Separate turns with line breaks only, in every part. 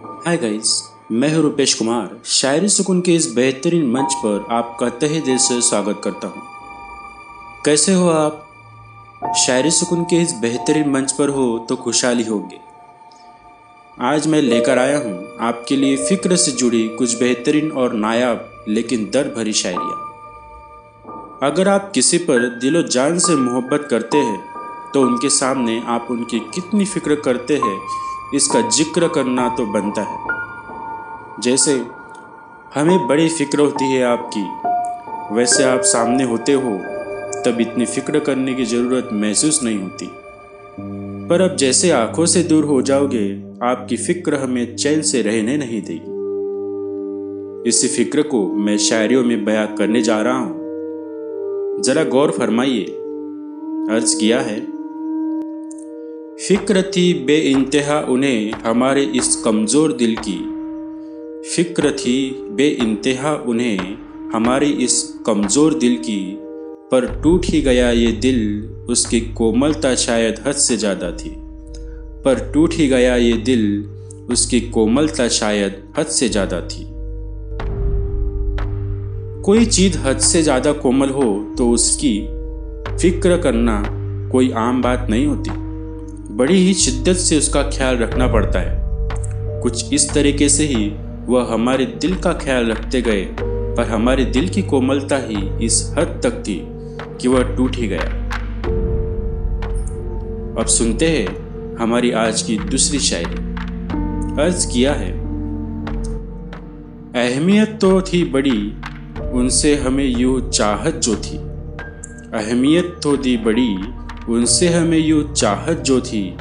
Hi guys मैं हूँ रुपेश कुमार शायरी सुकून के इस बेहतरीन मंच पर आपका तहे दिल से स्वागत करता हूँ। कैसे हो आप? शायरी सुकून के इस बेहतरीन मंच पर हो तो खुशहाली होगी। आज मैं लेकर आया हूँ आपके लिए फ़िक्र से जुड़ी कुछ बेहतरीन और नायाब, लेकिन दर्द भरी शायरियाँ। अगर आप किसी पर दिलो जान से मोहब्बत करते हैं तो उनके सामने आप उनकी कितनी फ़िक्र करते हैं इसका ज़िक्र करना तो बनता है। जैसे, हमें बड़ी फ़िक्र होती है आपकी। वैसे आप सामने होते हो, तब इतनी फ़िक्र करने की ज़रूरत महसूस नहीं होती। पर अब जैसे आँखों से दूर हो जाओगे, आपकी फ़िक्र हमें चैन से रहने नहीं देगी। इसी फ़िक्र को मैं शायरियों में बयां करने जा रहा हूँ। जरा गौर फरमाइए। अर्ज़ किया है। फ़िक्र थी बे इंतहा उन्हें हमारे इस कमज़ोर दिल की। फ़िक्र थी बे इंतहा उन्हें हमारी इस कमज़ोर दिल की। पर टूट ही गया ये दिल उसकी कोमलता शायद हद से ज़्यादा थी। पर टूट ही गया ये दिल उसकी कोमलता शायद हद से ज़्यादा थी। कोई चीज़ हद से ज़्यादा कोमल हो तो उसकी फ़िक्र करना कोई आम बात नहीं होती। बड़ी ही शिद्दत से उसका ख्याल रखना पड़ता है। कुछ इस तरीके से ही वह हमारे दिल का ख्याल रखते गए पर हमारे दिल की कोमलता ही इस हद तक थी कि वह टूट ही गया। अब सुनते हैं हमारी आज की दूसरी शायरी। अर्ज़ किया है, अहमियत तो थी बड़ी, उनसे हमें यूँ चाहत जो थी। अहमियत तो दी बड़ी उनसे हमें यूँ चाहत जो थी,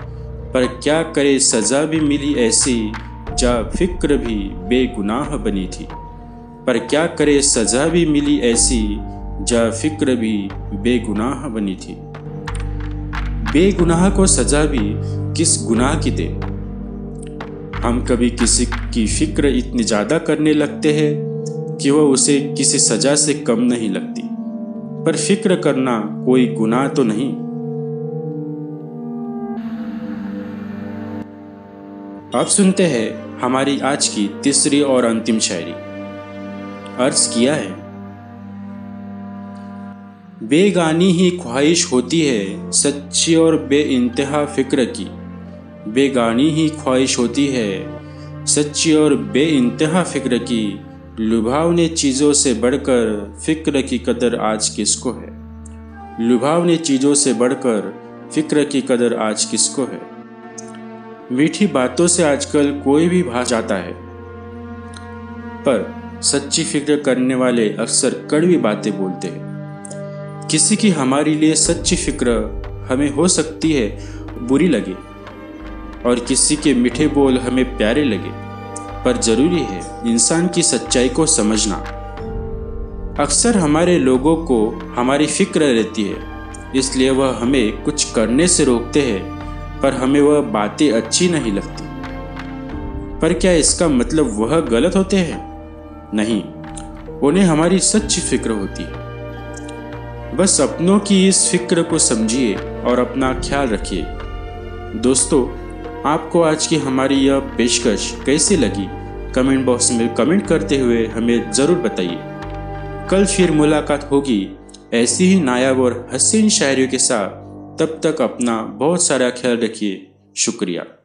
पर क्या करे सज़ा भी मिली ऐसी, जा फ़िक्र भी बेगुनाह बनी थी। पर क्या करे सज़ा भी मिली ऐसी, जा फ़िक्र भी बेगुनाह बनी थी। बेगुनाह को सज़ा भी किस गुनाह की दे? हम कभी किसी की फ़िक्र इतनी ज़्यादा करने लगते हैं कि वह उसे किसी सज़ा से कम नहीं लगती। पर फ़िक्र करना कोई गुनाह तो नहीं। अब सुनते हैं हमारी आज की तीसरी और अंतिम शायरी। अर्ज़ किया है। बेगानी ही ख्वाहिश होती है सच्ची और बे इंतहा फ़िक्र की। बेगानी ही ख्वाहिश होती है सच्ची और बे इंतहा फ़िक्र की। लुभावने चीज़ों से बढ़कर फ़िक्र की कदर आज किसको है? लुभावने चीज़ों से बढ़कर फ़िक्र की कदर आज किसको है? मीठी बातों से आजकल कोई भी भा जाता है। पर सच्ची फ़िक्र करने वाले अक्सर कड़वी बातें बोलते हैं। किसी की हमारे लिए सच्ची फ़िक्र हमें हो सकती है, बुरी लगे। और किसी के मीठे बोल हमें प्यारे लगे। पर ज़रूरी है इंसान की सच्चाई को समझना। अक्सर हमारे लोगों को हमारी फ़िक्र रहती है, इसलिए वह हमें कुछ करने से रोकते हैं। पर हमें वह बातें अच्छी नहीं लगती। पर क्या इसका मतलब वह गलत होते हैं? नहीं, उन्हें हमारी सच्ची फ़िक्र होती है। बस अपनों की इस फ़िक्र को समझिए और अपना ख्याल रखिए। दोस्तों, आपको आज की हमारी यह पेशकश कैसी लगी? कमेंट बॉक्स में कमेंट करते हुए हमें ज़रूर बताइए। कल फिर मुलाकात होगी ऐसी ही नायाब और हसीन शायरियों के साथ। तब तक अपना बहुत सारा ख्याल रखिए। शुक्रिया।